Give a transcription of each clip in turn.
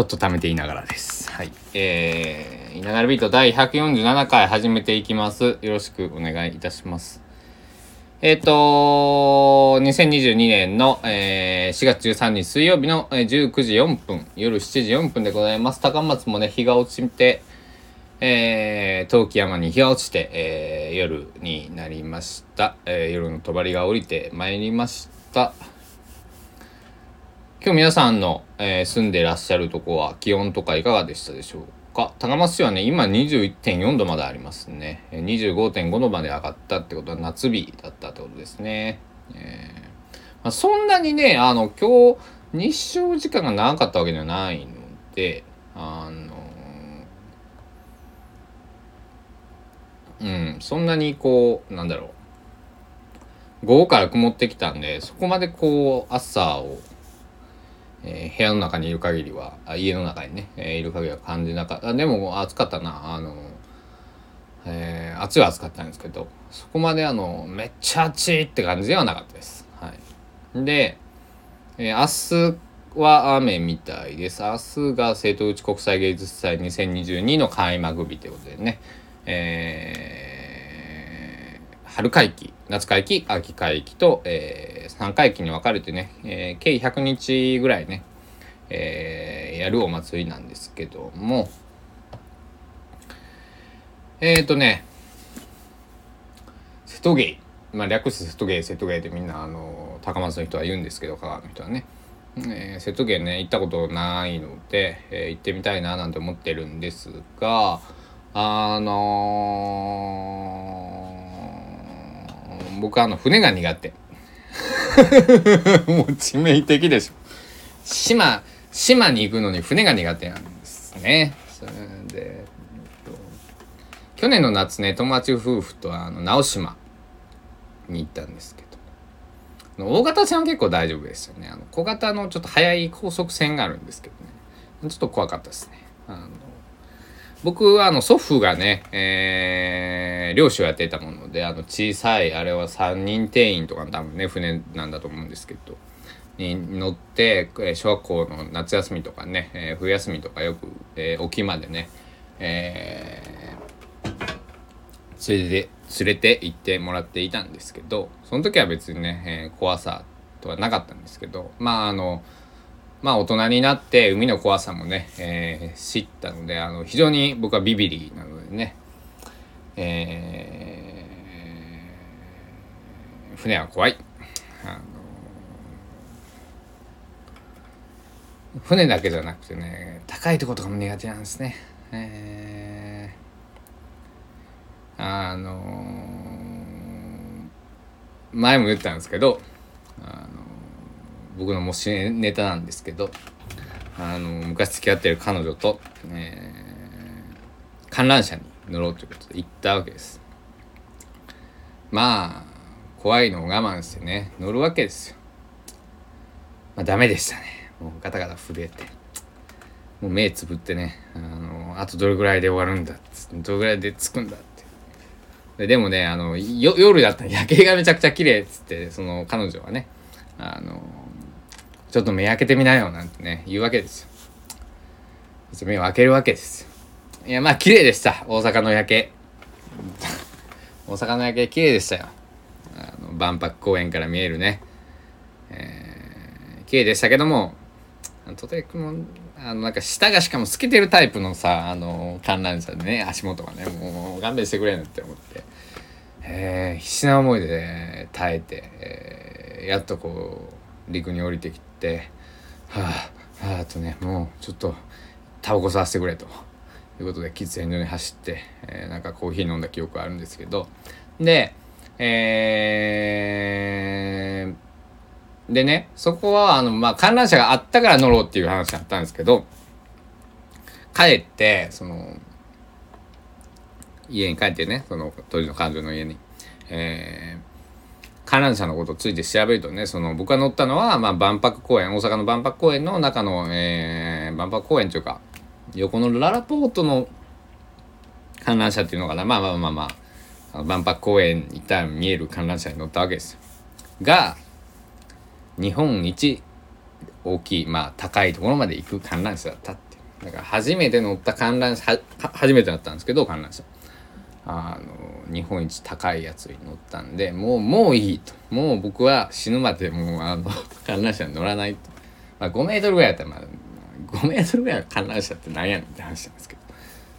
ちょっと貯めていながらです。はい。えー、いながらビート第147回始めていきます。よろしくお願いいたします。えっ、と2022年の、えー4月13日水曜日の、えー19時4分、夜7時4分でございます。高松もね、日が落ちて、えー、陶器山に日が落ちて、えー夜になりました。えー夜の帳が降りてまいりました。今日皆さんの、えー住んでらっしゃるとこは気温とかいかがでしたでしょうか？高松市はね今21.4度までありますね。25.5度まで上がったってことは夏日だったってことですね、えーまあ、そんなにねあの今日日照時間が長かったわけではないのであのうんそんなにこうなんだろう。午後から曇ってきたんでそこまでこう朝をえー部屋の中にいる限りは家の中にね、えーいる限りは感じなかった。でも暑かったな。あの、えー暑いは暑かったんですけどそこまであのめっちゃ暑いって感じではなかったです。はい。で、えー明日は雨みたいです。明日が瀬戸内国際芸術祭2022の開幕日ということでね。えー春会期夏会期秋会期と、え3会期に分かれてね、えー計100日ぐらいね、えーやるお祭りなんですけども。えっ、ー、とね瀬戸芸。まあ略して瀬戸芸。瀬戸芸ってみんなあの高松の人は言うんですけど香川の人はね、えー瀬戸芸ね行ったことないので、えー行ってみたいななんて思ってるんですがあのー僕はあの船が苦手。もう致命的でしょ。島島に行くのに船が苦手なんですね。それで、えっと去年の夏ね友達夫婦とあの直島に行ったんですけど。大型船は結構大丈夫ですよね。あの小型のちょっと速い高速船があるんですけどね。ちょっと怖かったですね。あの僕はあの祖父がね、えー漁師をやっていたものであの小さいあれは3人定員とか多分ね船なんだと思うんですけどに乗ってえ小学校の夏休みとかね、えー冬休みとかよく、えー沖までね、えー連れて連れて行ってもらっていたんですけどその時は別にね、えー怖さとはなかったんですけどまああのまあ大人になって海の怖さもね、えー知ったのであの非常に僕はビビリなのでね、えー船は怖い。あの船だけじゃなくてね高いとことかも苦手なんですね。えーあの前も言ったんですけどあの僕の模試ネタなんですけどあの昔付き合ってる彼女と、えー観覧車に乗ろうということで行ったわけです。まあ怖いのを我慢してね乗るわけですよ。まあダメでしたね。もうガタガタ震えて。もう目つぶってねあのあとどれぐらいで終わるんだどれぐらいで着くんだって。ででもねあの夜だったら夜景がめちゃくちゃ綺麗っつってその彼女はねあのちょっと目開けてみなよなんてね言うわけですよ。目を開けるわけです。よいやまあ綺麗でした。大阪の夜景。大阪の夜景綺麗でしたよ。あの万博公園から見えるね。えー綺麗でしたけどもとてもあのなんか舌がしかも透けてるタイプのさあの観覧車でね足元がねもう勘弁してくれんって思って、えー必死な思いで、ね、耐えて、えーやっとこう陸に降りてきてはあはあとねもうちょっとタバコ吸わせてくれと。いうことで喫煙所に走って、えーなんかコーヒー飲んだ記憶あるんですけど。でえーでねそこはあの、まあ、観覧車があったから乗ろうっていう話だったんですけど帰ってその家に帰ってねその当時の彼女の家に、えー観覧車のことついて調べるとねその僕が乗ったのは、まあ、万博公園大阪の万博公園の中の、えー万博公園というか横のララポートの観覧車っていうのかな。まあまあまあまあ万博公園行ったら見える観覧車に乗ったわけですよ。が日本一大きいまあ高いところまで行く観覧車だったってだから初めて乗った観覧車初めてだったんですけど観覧車。あの日本一高いやつに乗ったんでもうもういいと。もう僕は死ぬまでもうあの 観覧車に乗らないと、まあ、5メートルぐらいやったらまあ5メートルぐらい観覧車って何やねんって話なんですけど。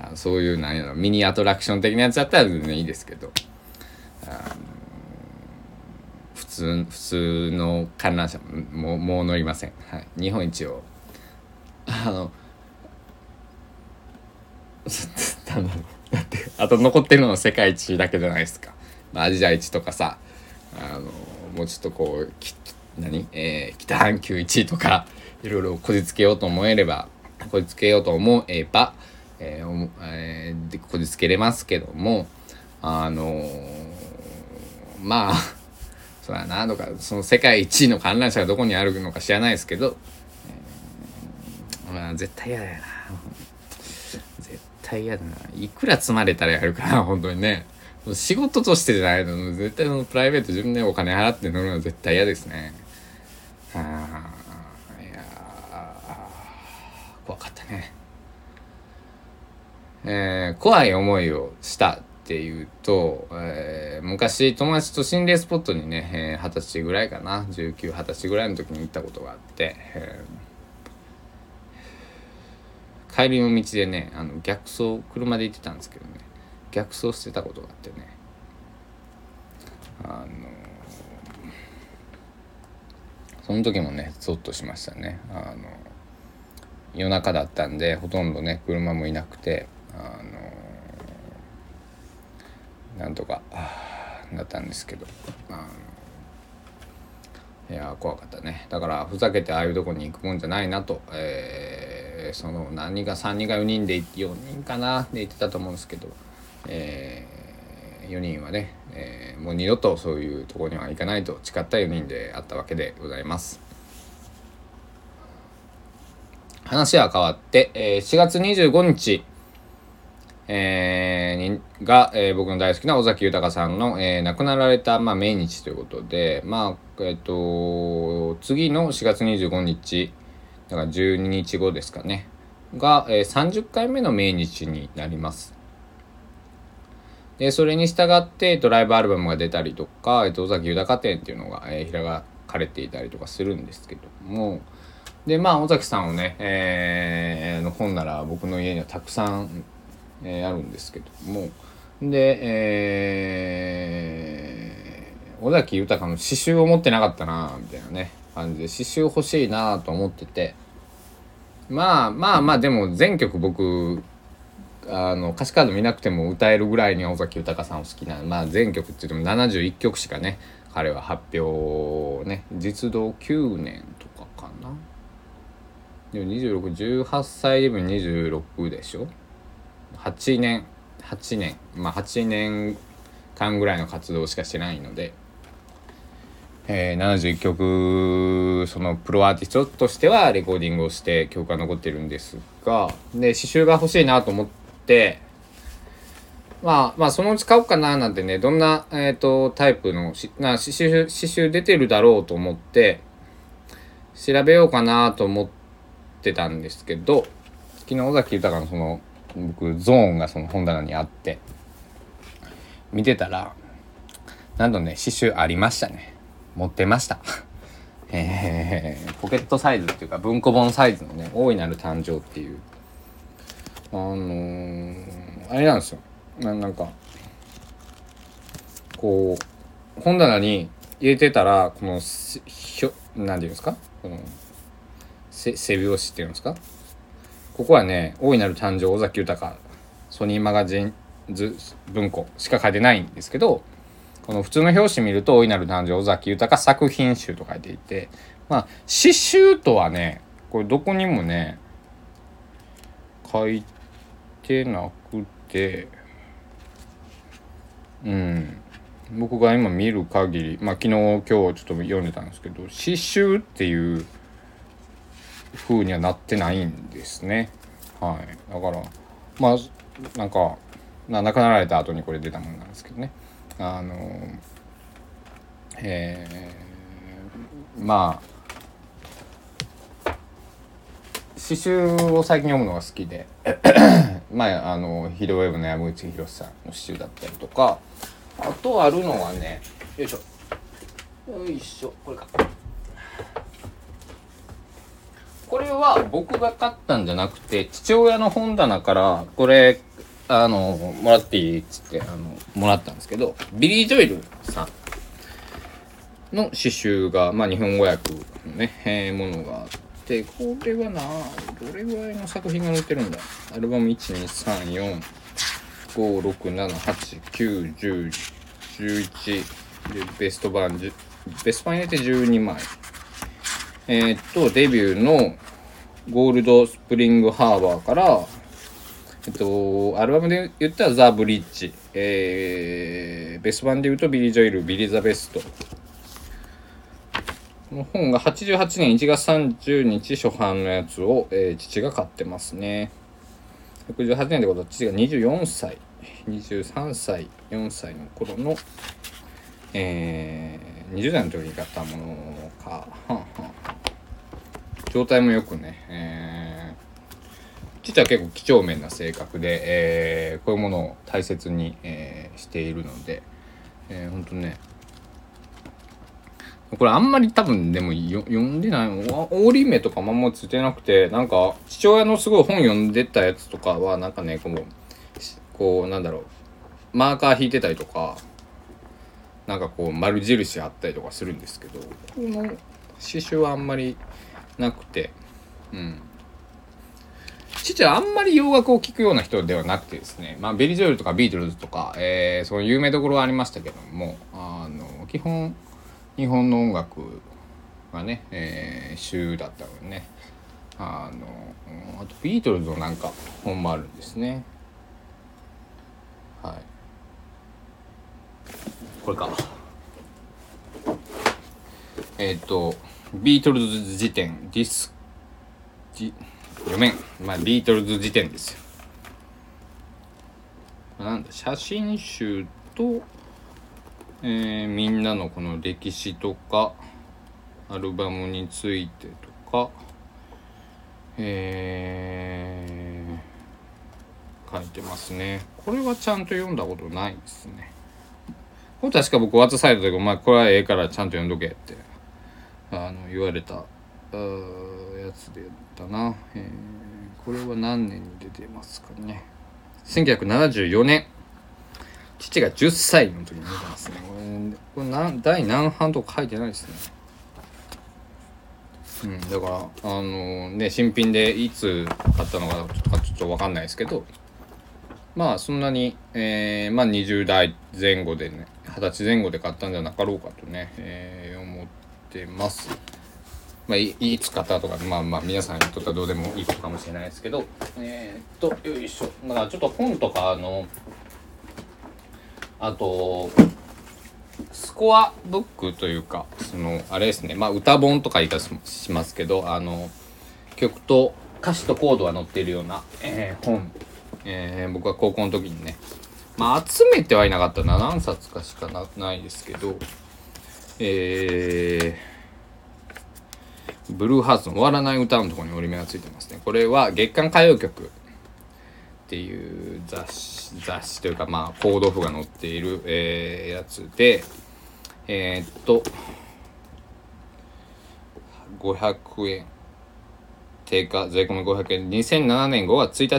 あのそういうなんやろミニアトラクション的なやつだったら全然いいですけど。あの普通普通の観覧車ももう乗りません、はい、日本一をあの なんだろうだってあと残ってるのは世界一だけじゃないですか、まあ、アジア一とかさあのもうちょっとこうき何、えー、北半球1位とかいろいろこじつけようと思えればこじつけようと思えば、えーえー、でこじつけれますけどもあのー、まあそうやな。とかその世界一位の観覧車がどこにあるのか知らないですけど、えー、まあ絶対嫌だよな。対嫌だな。いくら積まれたらやるかな本当にね。仕事としてじゃないの絶対そのプライベート自分でお金払って乗るのは絶対嫌ですね。はあいや怖かったね。えー、怖い思いをしたっていうと、えー、昔友達と心霊スポットにね、えー、20歳ぐらいかな。1920歳ぐらいの時に行ったことがあって、えー、帰りの道でねあの逆走車で行ってたんですけどね。逆走してたことがあってね。あのその時もねゾッとしましたね。あの夜中だったんでほとんどね車もいなくてあのなんとかなったんですけど。あのいや怖かったね。だからふざけてああいうとこに行くもんじゃないなと、えー、その何人か3人か4人で4人かなで言ってたと思うんですけどえー、4人はね、えー、もう二度とそういうとこには行かないと誓った4人であったわけでございます。話は変わって、えー、4月25日、えー、にが、えー、僕の大好きな尾崎豊さんの、えー、亡くなられた、まあ、命日ということで、まあ、えっ、ー、と、次の4月25日、だから12日後ですかね、が、えー、30回目の命日になります。でそれに従って、えっと、ライブアルバムが出たりとか、えっと、尾崎豊展っていうのが、えー、開かれていたりとかするんですけども。でまあ尾崎さんをね、えー、の本なら僕の家にはたくさん、えー、あるんですけども。で、えー、尾崎豊の詩集を持ってなかったなみたいなね。感じで詩集欲しいなと思ってて。まあまあまあでも全曲僕あの歌詞カード見なくても歌えるぐらいに尾崎豊さんを好きなまあ全曲って言っても71曲しかね彼は発表ね実動9年とかかな。でも2618歳でも26でしょ。8年8年。まあ8年間ぐらいの活動しかしてないので、えー、71曲そのプロアーティストとしてはレコーディングをして曲が残ってるんですがで刺繍が欲しいなと思ってまあまあそのうち買おうかななんてねどんな、えーと、タイプのしな刺繍刺繍出てるだろうと思って調べようかなと思ってたんですけど昨日尾崎豊のその僕ゾーンがその本棚にあって見てたらなんとね刺繍ありましたね。持ってました。えー、ポケットサイズっていうか文庫本サイズのね「大いなる誕生」っていう。あのー、あれなんですよ。ななんかこう本棚に入れてたらこのひょ何て言うんですか？この背拍子っていうんですか？ここはね大いなる誕生尾崎豊ソニーマガジンズ文庫しか書いてないんですけどこの普通の表紙見ると大いなる誕生尾崎豊作品集と書いていてまあ詩集とはねこれどこにもね書いてなくてうん。僕が今見る限りまあ昨日今日ちょっと読んでたんですけど刺繍っていう風にはなってないんですね。はい。だからまあなんか亡くなられた後にこれ出たもんなんですけどね。あのえー、まあ詩集を最近読むのが好きで前 ああのヒートウェイヴの山口洋さんの詩集だったりとかあとあるのはねよいしょ。よいしょ。これか。これは僕が買ったんじゃなくて父親の本棚からこれあのもらっていいっつってあのもらったんですけどビリー・ジョエルさんの詩集が、まあ、日本語訳のね、えー、ものがあってこれはなどれぐらいの作品が載ってるんだ？アルバム1234567891011でベスト版ベスト版入れて12枚。えー、っとデビューの Cold Spring Harbor からえっと、アルバムで言ったら The Bridge、えー、ベスト版で言うとビリー・ジョエル、 Billy The Best。この本が88年1月30日初版のやつを、えー、父が買ってますね。68年ってことは父が24歳、23歳、4歳の頃の、えー、20代の時に買ったものか、はんはん状態もよくね、えー、父は結構几帳面な性格で、えー、こういうものを大切に、えー、しているので、えー、ほんとねこれあんまり多分でも読んでない折り目とかまんまついてなくてなんか父親のすごい本読んでたやつとかはなんかねこうこうなんだろうマーカー引いてたりとかなんかこう丸印あったりとかするんですけどこの詩集はあんまりなくて、うん。父はあんまり洋楽を聴くような人ではなくてですね、まあ、ビリー・ジョエルとかビートルズとか、えー、その有名どころはありましたけどもあの基本日本の音楽がね、えー、主だったのでねあのあとビートルズのなんか本もあるんですね。はい。これか。えっ、ー、とビートルズ事典ディスディ4面、まあ、ビートルズ事典ですよ。なんだ写真集と、えー、みんなのこの歴史とかアルバムについてとか、えー、書いてますね。これはちゃんと読んだことないですね。これ確か僕、ワッツサイドで、お前、これはええからちゃんと読んどけって、あの、言われたやつでったな、えー、これは何年に出てますかね。1974年。父が10歳の時に出てますね。これこれ第何版とか書いてないですね。うん、だからあのね新品でいつ買ったのかちょっと分かんないですけど。まあそんなに、えー、まあ20代前後でね二十歳前後で買ったんじゃなかろうかとね、えー、思ってます。まあ、いいつ買ったとか、まあまあ皆さんにとってはどうでもいいことかもしれないですけど、えー、っと、よいしょ。だからちょっと本とか、あの、あと、スコアブックというか、その、あれですね、まあ歌本とか言い方しますけど、あの、曲と歌詞とコードが載っているような、えー、本、えー、僕は高校の時にね、まあ集めてはいなかったな、何冊かしかないですけど、えー、ブルーハーツの終わらない歌のところに折り目がついてますね。これは月刊歌謡曲っていう雑誌、雑誌というかまあ、コード譜が載っている、えー、やつで、えー、っと、500円。定価、税込み500円。2007年5月1日っ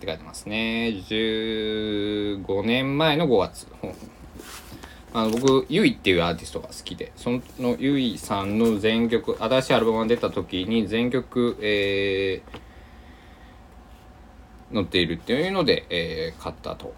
て書いてますね。15年前の5月。あの僕ゆいっていうアーティストが好きでそのゆいさんの全曲新しいアルバムが出た時に全曲、えー、載っているっていうので、えー、買ったと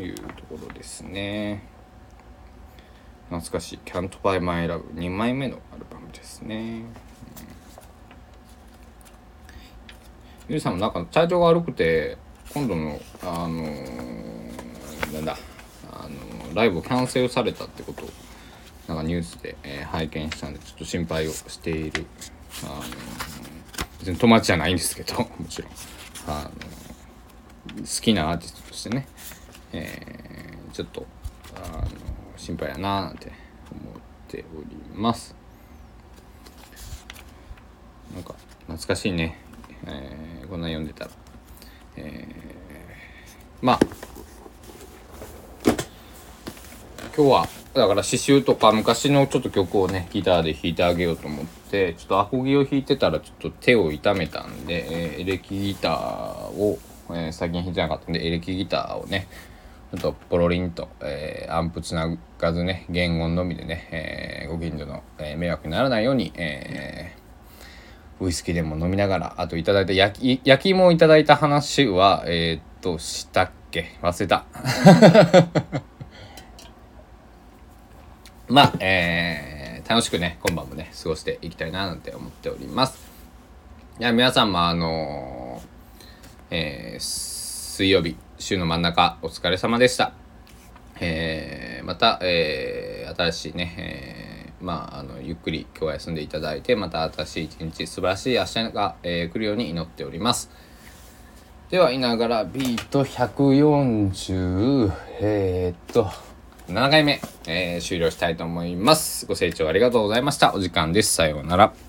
いうところですね。懐かしい「Can't Buy My Love」2枚目のアルバムですね、ゆいさんもなんか体調が悪くて今度のあのー、なんだライブをキャンセルされたってこと？をなんかニュースで、えー、拝見したんでちょっと心配をしている。あの別に友達じゃないんですけど もちろん。あの好きなアーティストとしてね、えー、ちょっとあの心配やなーなんて思っております。なんか懐かしいね、えー、こんな読んでたら。えー、まあ今日はだから刺繍とか昔のちょっと曲をねギターで弾いてあげようと思ってちょっとアコギを弾いてたらちょっと手を痛めたんで、えー、エレキギターを、えー、最近弾いてなかったんでエレキギターをねちょっとポロリンと、えー、アンプつながずね原音のみでね、えー、ご近所の、えー、迷惑にならないように、えー、ウイスキーでも飲みながらあといただいた焼き焼き芋をいただいた話はえー、っとしたっけ？忘れた。まあえー、楽しくね今晩もね過ごしていきたいななんて思っておりますいや皆さんもあのえー、水曜日週の真ん中お疲れ様でした。えー、また、えー、新しいね、えー、まあ、あの、ゆっくり今日は休んでいただいて、また新しい一日、素晴らしい明日が、えー、来るように祈っております。では、いながらビート140、えー、っと、7回目、えー、終了したいと思います。ご清聴ありがとうございました。お時間です。さようなら。